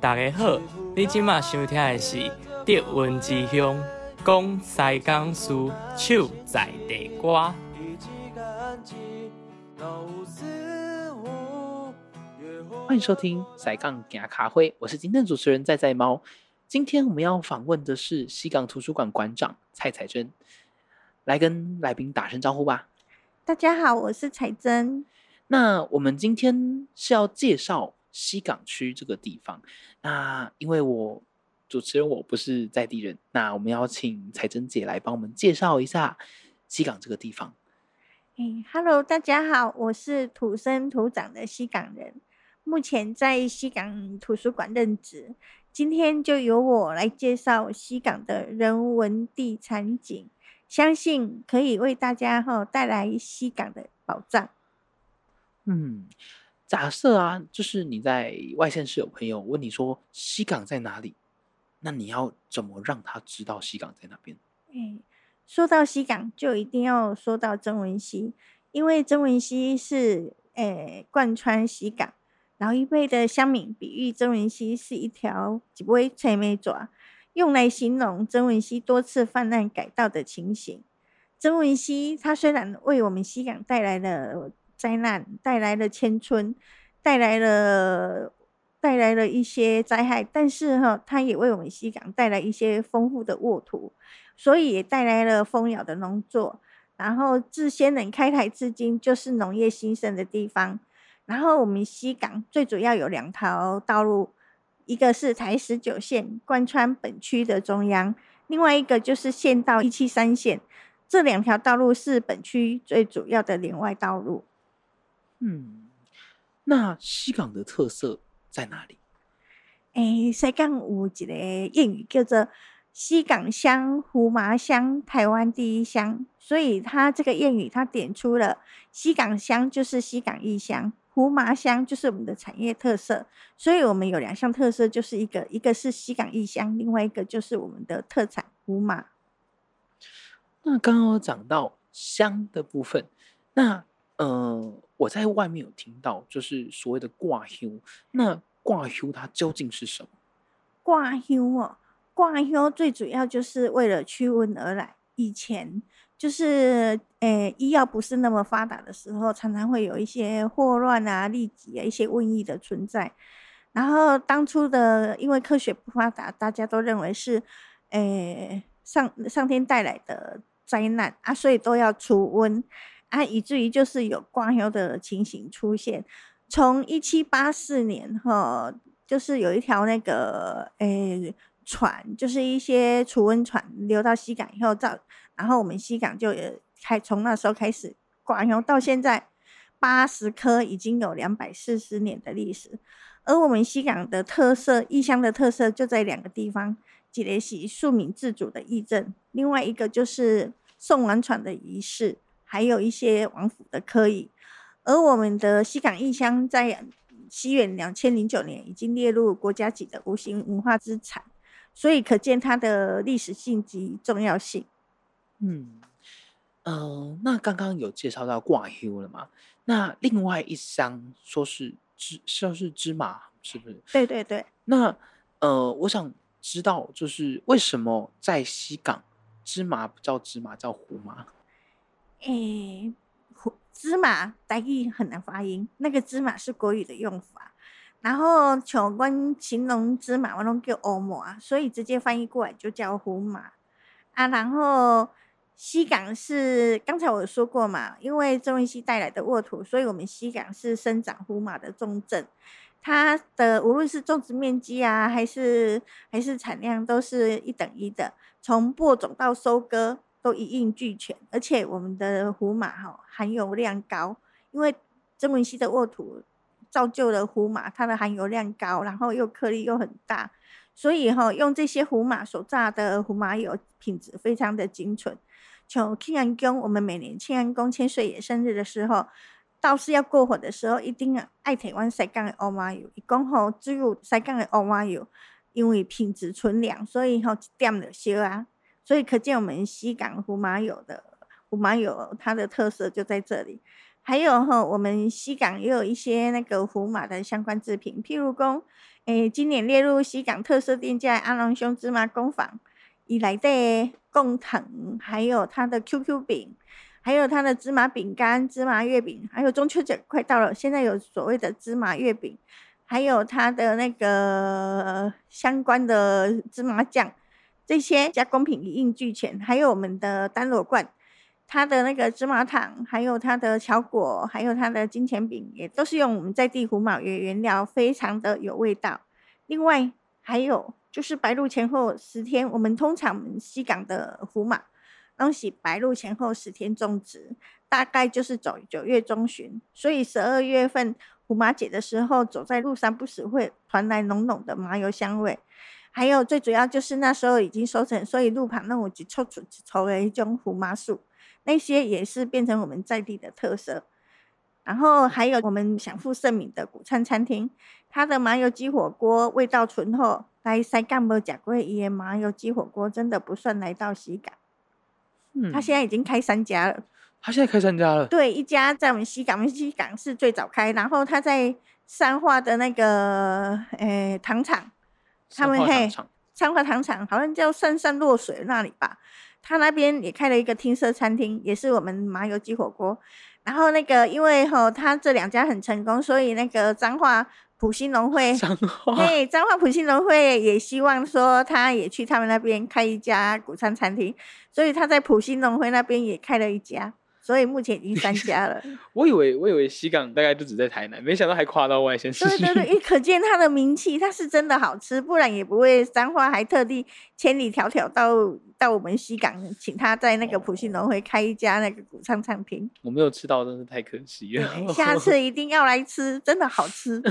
大家好，你今麦收听的是德文之乡，讲西港事，手在地歌。欢迎收听《塞港行卡会》，我是今天的主持人在在猫。今天我们要访问的是西港图书馆馆长蔡彩珍，来跟来宾打声招呼吧。大家好，我是彩珍。那我们今天是要介绍西港区这个地方。那因为我主持人我不是在地人，那我们要请彩珍姐来帮我们介绍一下西港这个地方。哎，Hello，大家好，我是土生土长的西港人。目前在西港图书馆任职，今天就由我来介绍西港的人文地产景，相信可以为大家哈带来西港的宝藏。嗯，假设啊，就是你在外县市有朋友问你说西港在哪里，那你要怎么让他知道西港在哪边？哎，说到西港，就一定要说到曾文溪，因为曾文溪是诶贯穿西港。老一辈的乡民比喻曾文溪是一条几尾青梅爪，用来形容曾文溪多次泛滥改道的情形。曾文溪它虽然为我们西港带来了灾难，带来了迁村，带来了带来了一些灾害，但是哈，它也为我们西港带来一些丰富的沃土，所以也带来了丰饶的农作。然后自先人开台至今，就是农业兴盛的地方。然后我们西港最主要有两条道路，一个是台十九线贯穿本区的中央，另外一个就是县道一七三线。这两条道路是本区最主要的连外道路。嗯，那西港的特色在哪里？诶，西港有一个谚语叫做“西港香，胡麻香，台湾第一香”，所以它这个谚语它点出了西港香就是西港异香。胡麻香就是我们的产业特色，所以我们有两项特色，就是一个一个是西港异香，另外一个就是我们的特产胡麻。那刚刚讲到香的部分，那呃，我在外面有听到，就是所谓的挂香。那挂香它究竟是什么？挂香哦，挂香最主要就是为了驱蚊而来。以前。就是，诶，医药不是那么发达的时候，常常会有一些霍乱啊、痢疾啊、一些瘟疫的存在。然后当初的，因为科学不发达，大家都认为是，诶，上上天带来的灾难啊，所以都要除瘟啊，以至于就是有挂销的情形出现。从一七八四年哈，就是有一条那个，诶，船，就是一些除瘟船流到西港以后造。然后我们西港就开从那时候开始挂油，到现在八十颗已经有两百四十年的历史。而我们西港的特色，异乡的特色就在两个地方：，吉雷西庶民自主的义政，另外一个就是送王船的仪式，还有一些王府的科仪。而我们的西港异乡在西元两千零九年已经列入国家级的无形文化资产，所以可见它的历史性及重要性。嗯，呃，那刚刚有介绍到挂 U 了嘛？那另外一箱说是芝，说是芝麻，是不是？对对对。那呃，我想知道，就是为什么在西港芝麻不叫芝麻，叫胡麻？诶，胡芝麻大意很难发音，那个芝麻是国语的用法。然后像我形容芝麻，我拢叫欧麻，所以直接翻译过来就叫胡麻啊。然后。西港是刚才我说过嘛，因为中文溪带来的沃土，所以我们西港是生长胡麻的重镇。它的无论是种植面积啊，还是还是产量，都是一等一的。从播种到收割都一应俱全，而且我们的胡麻哈含油量高，因为曾文溪的沃土造就了胡麻，它的含油量高，然后又颗粒又很大，所以哈用这些胡麻所榨的胡麻油品质非常的精纯。像庆安宫，我们每年庆安宫千岁爷生日的时候，道士要过火的时候，一定要爱台湾西港的乌麻油。一共吼，只有西港的乌麻油，因为品质纯良，所以吼一点就烧啊。所以可见我们西港胡麻油的胡麻油，它的特色就在这里。还有哈，我们西港也有一些那个胡麻的相关制品，譬如讲，诶，今年列入西港特色店家阿龙兄芝麻工坊以来的贡藤，还有它的 QQ 饼，还有它的芝麻饼干、芝麻月饼，还有中秋节快到了，现在有所谓的芝麻月饼，还有它的那个相关的芝麻酱，这些加工品一应俱全，还有我们的丹螺罐。它的那个芝麻糖，还有它的巧果，还有它的金钱饼，也都是用我们在地胡麻原原料，非常的有味道。另外还有就是白露前后十天，我们通常西港的胡麻东西白露前后十天种植，大概就是走九月中旬，所以十二月份胡麻节的时候，走在路上不时会传来浓浓的麻油香味。还有最主要就是那时候已经收成，所以路旁那种一抽出一抽的一种胡麻树。那些也是变成我们在地的特色，然后还有我们享负盛名的古餐餐厅，它的麻油鸡火锅味道醇厚，来塞干没假贵耶麻油鸡火锅真的不算来到西港。嗯，他现在已经开三家了。他现在开三家了。对，一家在我们西港，我们西港是最早开，然后他在三化的那个诶糖厂，他们嘿三化糖厂好像叫山山落水那里吧。他那边也开了一个听色餐厅，也是我们麻油鸡火锅。然后那个，因为哦，他这两家很成功，所以那个彰化普兴农会，嘿，彰化普兴农会也希望说，他也去他们那边开一家古餐餐厅，所以他在普兴农会那边也开了一家。所以目前已经三家了。我以为我以为西港大概就只在台南，没想到还跨到外县市。对对对，也可见它的名气，它是真的好吃，不然也不会三花还特地千里迢迢到到我们西港，请他在那个普信农会开一家那个古唱餐厅。我没有吃到，真是太可惜了。下次一定要来吃，真的好吃。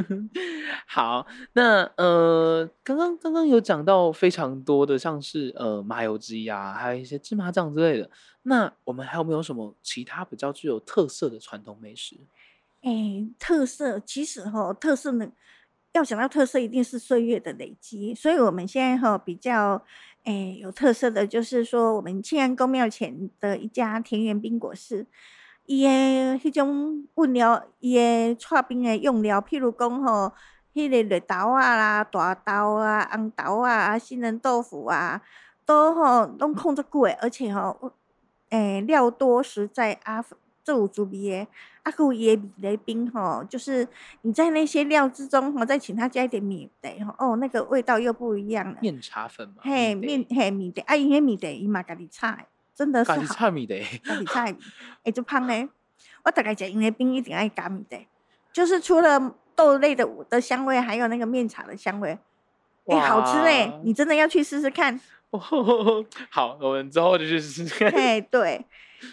好，那呃，刚刚刚刚有讲到非常多的，像是呃麻油鸡啊，还有一些芝麻酱之类的。那我们还有没有什么其他比较具有特色的传统美食？哎，特色其实哈，特色呢，要想到特色，一定是岁月的累积。所以我们现在哈比较哎有特色的就是说，我们庆安公庙前的一家田园冰果室，伊的迄种物料，伊的串冰的用料，譬如讲吼，迄个绿豆啊啦、大豆啊、红豆啊、杏仁豆腐啊，都吼拢控制过，而且吼。诶，料多实在啊，这有滋味诶，啊，有伊诶米雷冰吼，就是你在那些料之中吼，再请他加一点米得吼，哦，那个味道又不一样了。面茶粉嘛。嘿，面嘿米的，啊，因为米的伊嘛家己菜，真的是好。家己菜米的。家己菜，诶，就胖嘞。我大概食因为冰一定爱加米的，就是除了豆类的的香味，还有那个面茶的香味，诶，好吃诶，你真的要去试试看。好，我们之后就去试试。嘿，对，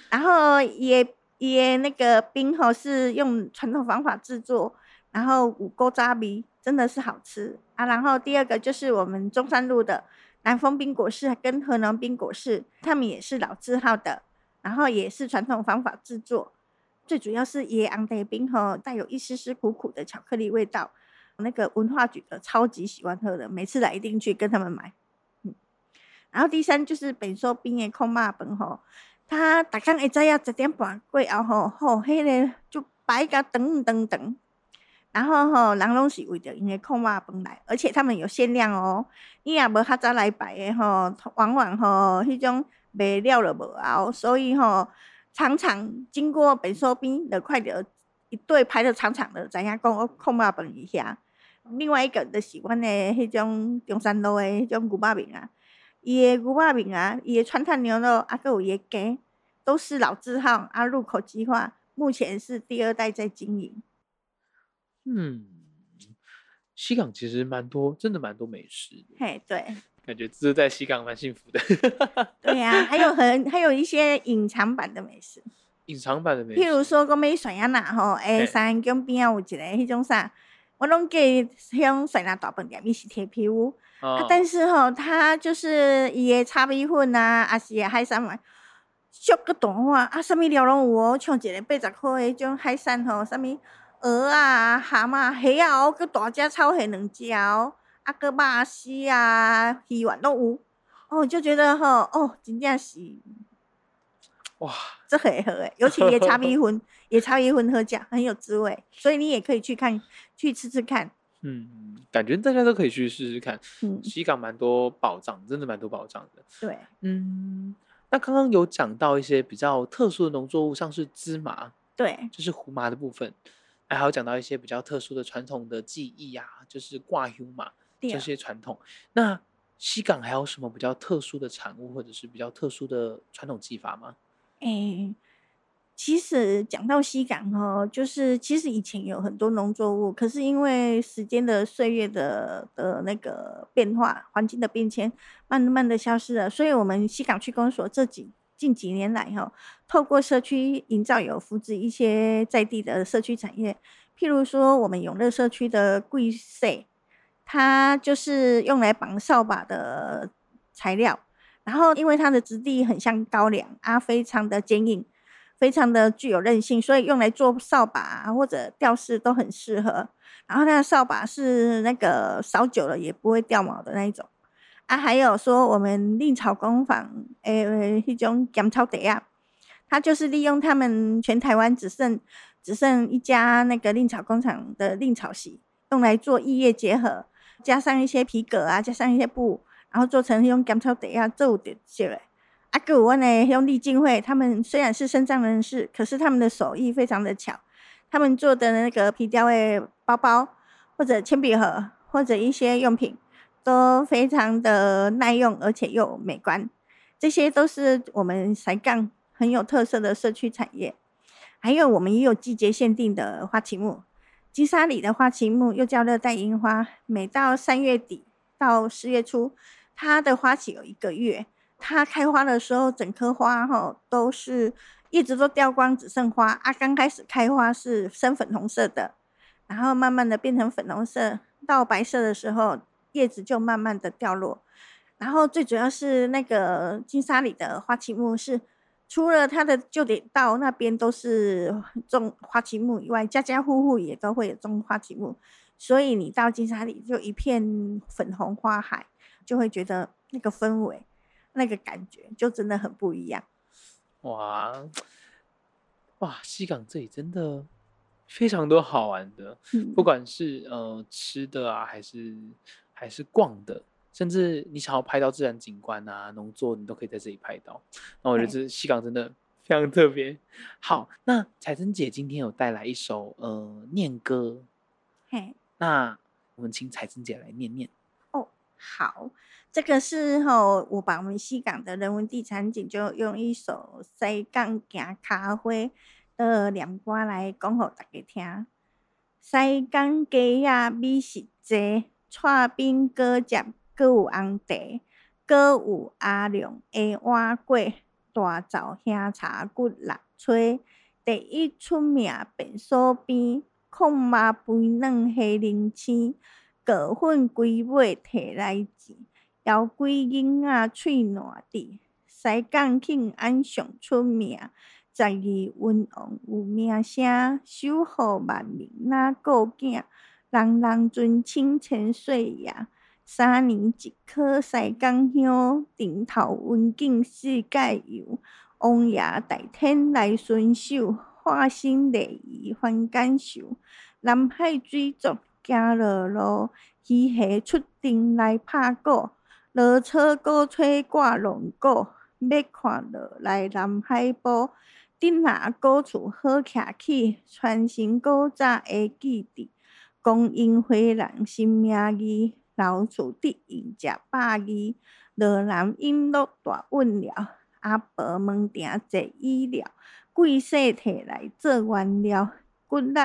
然后也也那个冰吼是用传统方法制作，然后五沟渣米真的是好吃啊。然后第二个就是我们中山路的南丰冰果室跟河南冰果室，他们也是老字号的，然后也是传统方法制作，最主要是椰昂的冰吼带有一丝丝苦苦的巧克力味道，那个文化局的超级喜欢喝的，每次来一定去跟他们买。嗯然后第三就是本寿冰的空麻饭吼，他大概会知要十点半过后吼，吼，迄个就摆个等等等，然后吼人拢是为着因为空肉饭来，而且他们有限量哦，你也无较早来排的吼，往往吼迄种卖了就无啊，所以吼常常经过本寿边的快点一对排的长长的，知影讲空肉饭一下。另外一个就是阮的迄种中山路的迄种牛肉面啊。伊的牛肉面啊，伊的川菜牛肉啊，佮有伊的鸡，都是老字号啊，入口即化，目前是第二代在经营。嗯，西港其实蛮多，真的蛮多美食。嘿，对，感觉住在西港蛮幸福的。对呀，还有很还有一些隐藏版的美食。隐藏版的美食，譬如说，讲美酸鸭呐吼，诶，三江边啊有一个迄种啥，我拢记迄种酸鸭大饭店，伊是铁皮屋。啊，但是吼，他就是伊个炒米粉啊，啊是海产嘛，俗个大碗啊，啥物料拢有哦，像一个八十块迄种海产吼，啥物鹅啊、蛤蟆、虾啊，哦，佮大只炒虾两只哦，啊，佮肉丝啊、鱼丸拢有，哦，就觉得吼，哦，真正是，哇，这很喝哎，尤其野茶米粉，野茶米粉喝酱很有滋味，所以你也可以去看，去吃吃看。嗯，感觉大家都可以去试试看。嗯，西港蛮多宝藏，真的蛮多宝藏的。对，嗯，那刚刚有讲到一些比较特殊的农作物，像是芝麻，对，就是胡麻的部分，还有讲到一些比较特殊的传统的技艺啊，就是挂 U 嘛对这些传统。那西港还有什么比较特殊的产物，或者是比较特殊的传统技法吗？诶、其实讲到西港哦，就是其实以前有很多农作物，可是因为时间的岁月的的那个变化，环境的变迁，慢慢的消失了。所以，我们西港区公所这几近几年来哈、透过社区营造，有扶植一些在地的社区产业，譬如说我们永乐社区的桂穗，它就是用来绑扫把的材料。然后因为它的质地很像高粱啊，非常的坚硬，非常的具有韧性，所以用来做扫把啊或者吊饰都很适合。然后它的扫把是那个扫久了也不会掉毛的那一种啊。还有说我们令草工坊诶一种甘草地啊，它就是利用他们全台湾只剩只剩一家那个令草工厂的令草席，用来做异业结合，加上一些皮革啊，加上一些布。然后做成那种甘草地啊，做的些嘞。啊，个我呢，用丽静会，他们虽然是身障人士，可是他们的手艺非常的巧。他们做的那个皮雕的包包，或者铅笔盒，或者一些用品，都非常的耐用，而且又美观。这些都是我们才杠很有特色的社区产业。还有，我们也有季节限定的花旗木，金沙里的花旗木又叫热带樱花，每到三月底到四月初。它的花期有一个月，它开花的时候，整颗花哈都是叶子都掉光，只剩花啊。刚开始开花是深粉红色的，然后慢慢的变成粉红色到白色的时候，叶子就慢慢的掉落。然后最主要是那个金沙里的花旗木是，除了它的就得到那边都是种花旗木以外，家家户户也都会有种花旗木，所以你到金沙里就一片粉红花海。就会觉得那个氛围、那个感觉就真的很不一样。哇哇，西港这里真的非常多好玩的，嗯不管是呃吃的啊，还是还是逛的，甚至你想要拍到自然景观啊、农作，你都可以在这里拍到。那我觉得这西港真的非常特别。好，那彩珍姐今天有带来一首呃念歌，嘿，那我们请彩珍姐来念念。好，这个是吼，我把我们西港的人文地产景就用一首《西港行咖啡》的念歌来讲给大家听。西港鸡仔美食多，串冰果汁，搁有红茶，搁有阿良的碗粿，大灶香茶骨六炊，第一出名便所边，控肉肥嫩虾仁青。果粉龟尾摕来煎，腰龟囡仔喙烂滴。西港庆安上出名，十二文王有名声，守护万民若顾囝，人人尊称千岁爷。三年一颗西港香，顶头温景世界游。王爷大天来巡守，化身礼仪凡间受。南海水族。行落路，鱼虾出庭来拍鼓，落草鼓吹挂龙鼓，要看落来南海埔。顶下古厝好徛起，传承古早的记忆。光阴回人心名义，老厝得用食百二。落南音乐大运了，阿婆门埕坐医疗。贵势摕来做原料，骨力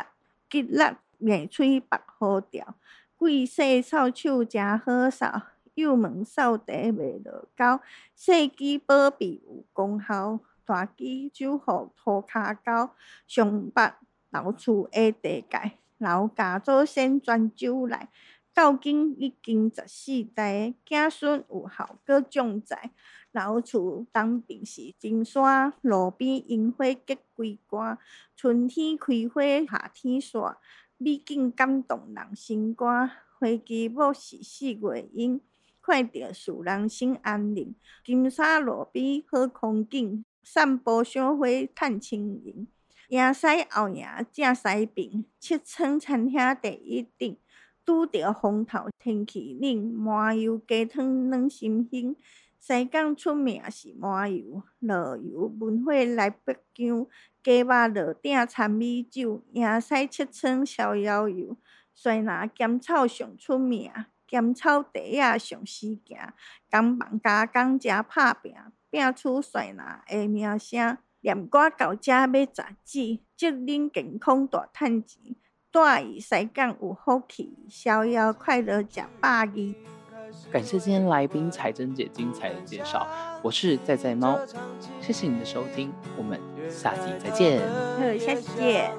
吉力。面喙白好调，贵细扫帚真好扫，幼门扫地袂落沟，细机保庇有功效，大机守护涂骹高。上北老厝下地界，老家祖先泉州来，到今已经十四代，子孙有孝搁种在。老厝东边是金山，路边樱花结桂冠，春天开花，夏天煞。美景感动人心肝，花期末是四月樱，看着使人心安宁。金沙路边好风景，散步赏花趁清闲。赢西后夜正西平，七川餐厅第一顶。拄着风头天气冷，麻油鸡汤软心心。西港出名是麻油，落油文化来北京。鸡肉落鼎掺米酒，赢西七川逍遥游。衰拿甘草上出名，甘草茶仔上时行。工忙加工食拍拼，拼出衰拿的名声。念歌到遮要十指，祝恁健康大趁钱。带伊西港有福气，逍遥快乐食百二。感谢今天来宾彩珍姐精彩的介绍，我是在在猫，谢谢你的收听，我们下集再见。下期见。